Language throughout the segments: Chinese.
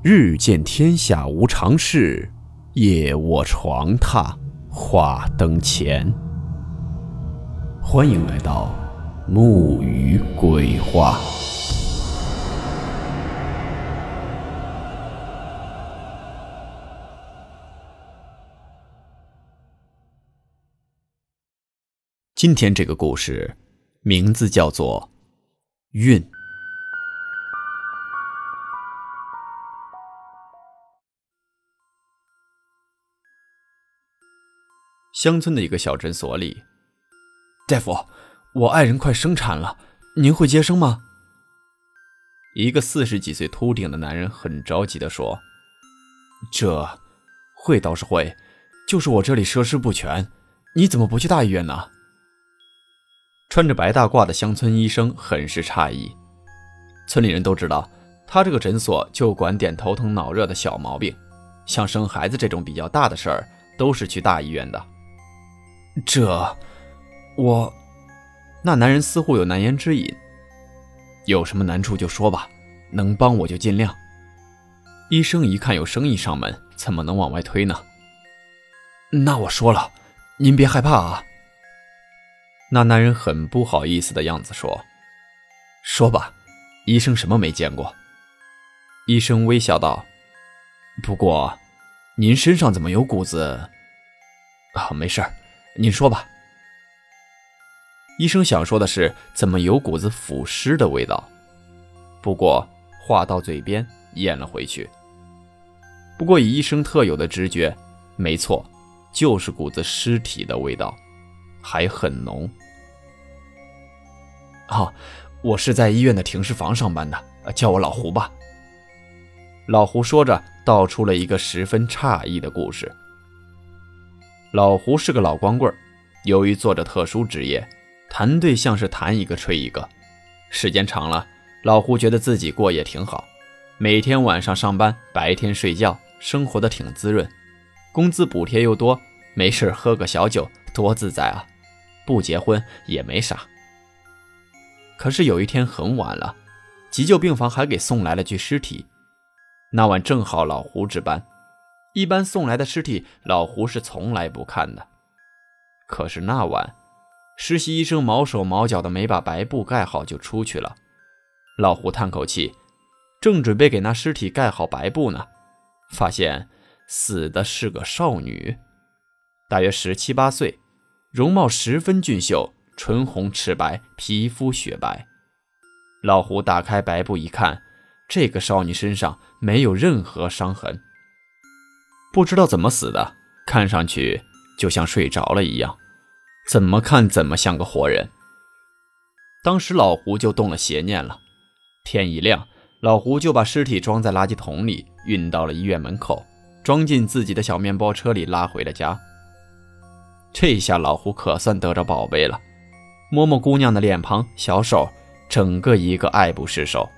日见天下无常事，夜卧床榻话灯前。欢迎来到木鱼鬼话。今天这个故事名字叫做《运》。乡村的一个小诊所里，大夫，我爱人快生产了，您会接生吗？一个四十几岁秃顶的男人很着急地说：“这会倒是会，就是我这里设施不全，你怎么不去大医院呢？”穿着白大褂的乡村医生很是诧异。村里人都知道，他这个诊所就管点头疼脑热的小毛病，像生孩子这种比较大的事儿，都是去大医院的。这，我，那男人似乎有难言之隐。有什么难处就说吧，能帮我就尽量。医生一看有生意上门，怎么能往外推呢？那我说了，您别害怕啊。那男人很不好意思的样子说：“说吧，医生什么没见过？”医生微笑道：“不过，您身上怎么有股子？啊，没事儿。”您说吧。医生想说的是，怎么有股子腐尸的味道？不过话到嘴边咽了回去。不过以医生特有的直觉，没错，就是股子尸体的味道，还很浓。哦，我是在医院的停尸房上班的，叫我老胡吧。老胡说着，道出了一个十分诧异的故事。老胡是个老光棍由于做着特殊职业，谈对象是谈一个吹一个，时间长了，老胡觉得自己过也挺好，每天晚上上班，白天睡觉，生活的挺滋润，工资补贴又多，没事喝个小酒，多自在啊！不结婚也没啥。可是有一天很晚了，急救病房还给送来了具尸体，那晚正好老胡值班。一般送来的尸体，老胡是从来不看的。可是那晚，实习医生毛手毛脚的没把白布盖好就出去了。老胡叹口气，正准备给那尸体盖好白布呢，发现死的是个少女，大约十七八岁，容貌十分俊秀，唇红齿白，皮肤雪白。老胡打开白布一看，这个少女身上没有任何伤痕。不知道怎么死的，看上去就像睡着了一样，怎么看怎么像个活人。当时老胡就动了邪念了。天一亮，老胡就把尸体装在垃圾桶里，运到了医院门口，装进自己的小面包车里，拉回了家。这下老胡可算得着宝贝了，摸摸姑娘的脸庞、小手，整个一个爱不释手。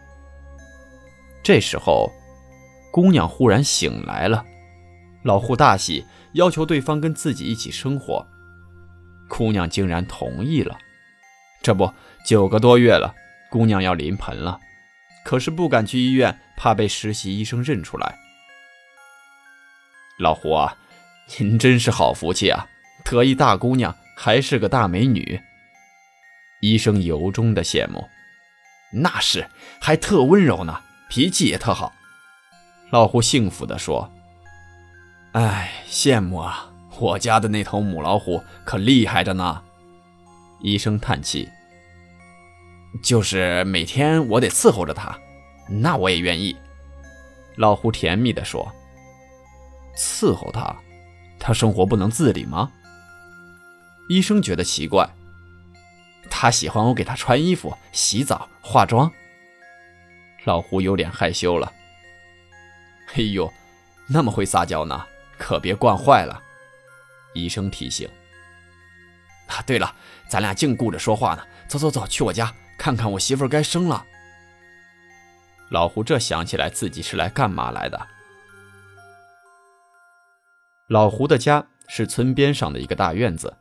这时候，姑娘忽然醒来了。老胡大喜，要求对方跟自己一起生活。姑娘竟然同意了。这不，九个多月了，姑娘要临盆了，可是不敢去医院，怕被实习医生认出来。老胡啊，您真是好福气啊，得一大姑娘，还是个大美女。医生由衷的羡慕。那是，还特温柔呢，脾气也特好。老胡幸福的说。哎，羡慕啊！我家的那头母老虎可厉害着呢。医生叹气。就是每天我得伺候着它，那我也愿意。老胡甜蜜地说：“伺候它，它生活不能自理吗？”医生觉得奇怪。他喜欢我给他穿衣服、洗澡、化妆。老胡有点害羞了。哎呦，那么会撒娇呢？可别惯坏了，医生提醒。啊，对了，咱俩净顾着说话呢，走走走，去我家看看我媳妇该生了。老胡这想起来自己是来干嘛来的。老胡的家是村边上的一个大院子，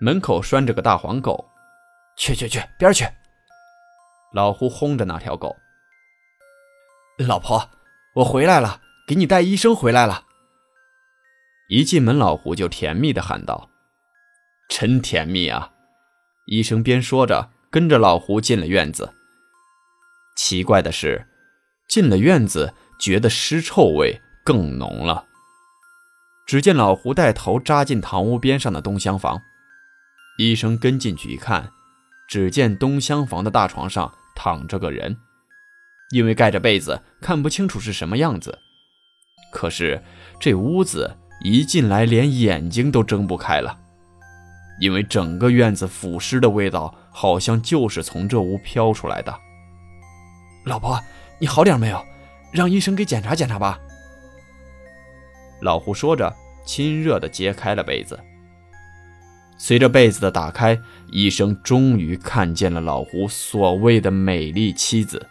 门口拴着个大黄狗。去去去，边去！老胡轰着那条狗。老婆，我回来了，给你带医生回来了。一进门，老胡就甜蜜的喊道：“真甜蜜啊！”医生边说着，跟着老胡进了院子。奇怪的是，进了院子，觉得尸臭味更浓了。只见老胡带头扎进堂屋边上的东厢房，医生跟进去一看，只见东厢房的大床上躺着个人，因为盖着被子，看不清楚是什么样子。可是这屋子……一进来，连眼睛都睁不开了，因为整个院子腐尸的味道，好像就是从这屋飘出来的。老婆，你好点没有？让医生给检查检查吧。老胡说着，亲热地揭开了被子。随着被子的打开，医生终于看见了老胡所谓的美丽妻子，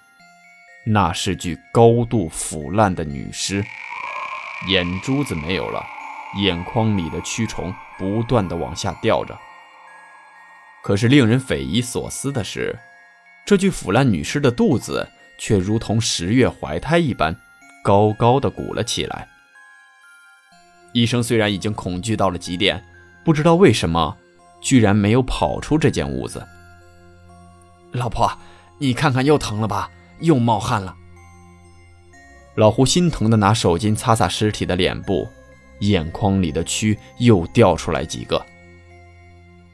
那是具高度腐烂的女尸，眼珠子没有了。眼眶里的蛆虫不断的往下掉着。可是令人匪夷所思的是，这具腐烂女尸的肚子却如同十月怀胎一般，高高的鼓了起来。医生虽然已经恐惧到了极点，不知道为什么，居然没有跑出这间屋子。老婆，你看看又疼了吧？又冒汗了。老胡心疼的拿手巾擦擦尸体的脸部。眼眶里的蛆又掉出来几个，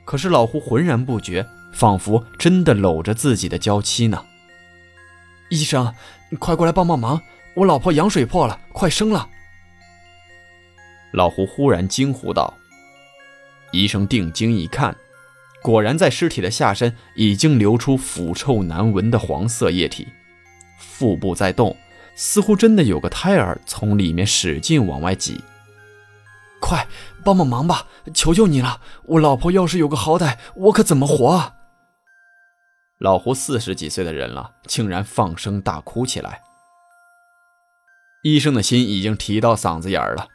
可是老胡浑然不觉，仿佛真的搂着自己的娇妻呢。医生，你快过来帮帮忙，我老婆羊水破了，快生了。老胡忽然惊呼道。医生定睛一看，果然在尸体的下身已经流出腐臭难闻的黄色液体，腹部在动，似乎真的有个胎儿从里面使劲往外挤。快帮帮忙吧！求求你了！我老婆要是有个好歹，我可怎么活啊？老胡四十几岁的人了，竟然放声大哭起来。医生的心已经提到嗓子眼儿了，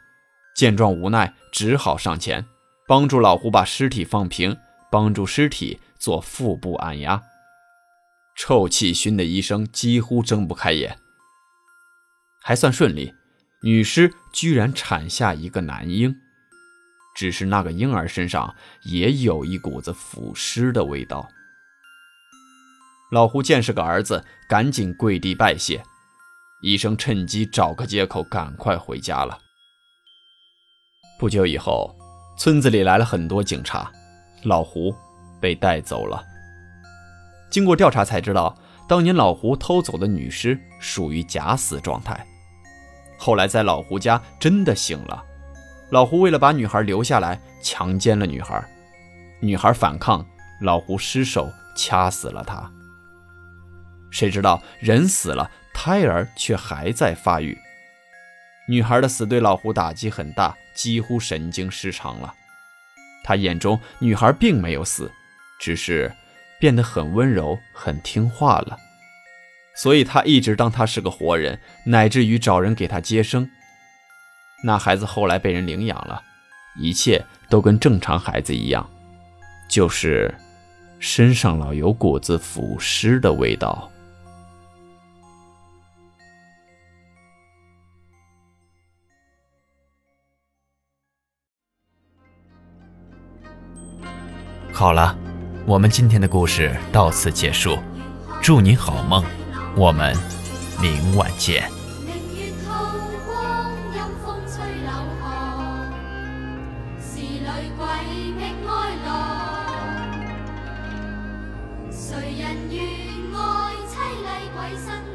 见状无奈，只好上前帮助老胡把尸体放平，帮助尸体做腹部按压。臭气熏的医生几乎睁不开眼。还算顺利。女尸居然产下一个男婴，只是那个婴儿身上也有一股子腐尸的味道。老胡见是个儿子，赶紧跪地拜谢。医生趁机找个借口赶快回家了。不久以后，村子里来了很多警察，老胡被带走了。经过调查才知道，当年老胡偷走的女尸属于假死状态。后来在老胡家真的醒了，老胡为了把女孩留下来，强奸了女孩，女孩反抗，老胡失手掐死了她。谁知道人死了，胎儿却还在发育。女孩的死对老胡打击很大，几乎神经失常了。他眼中女孩并没有死，只是变得很温柔、很听话了。所以他一直当他是个活人，乃至于找人给他接生。那孩子后来被人领养了，一切都跟正常孩子一样，就是身上老有股子腐尸的味道。好了，我们今天的故事到此结束，祝您好梦。我们明晚见。谁人愿爱凄厉鬼身？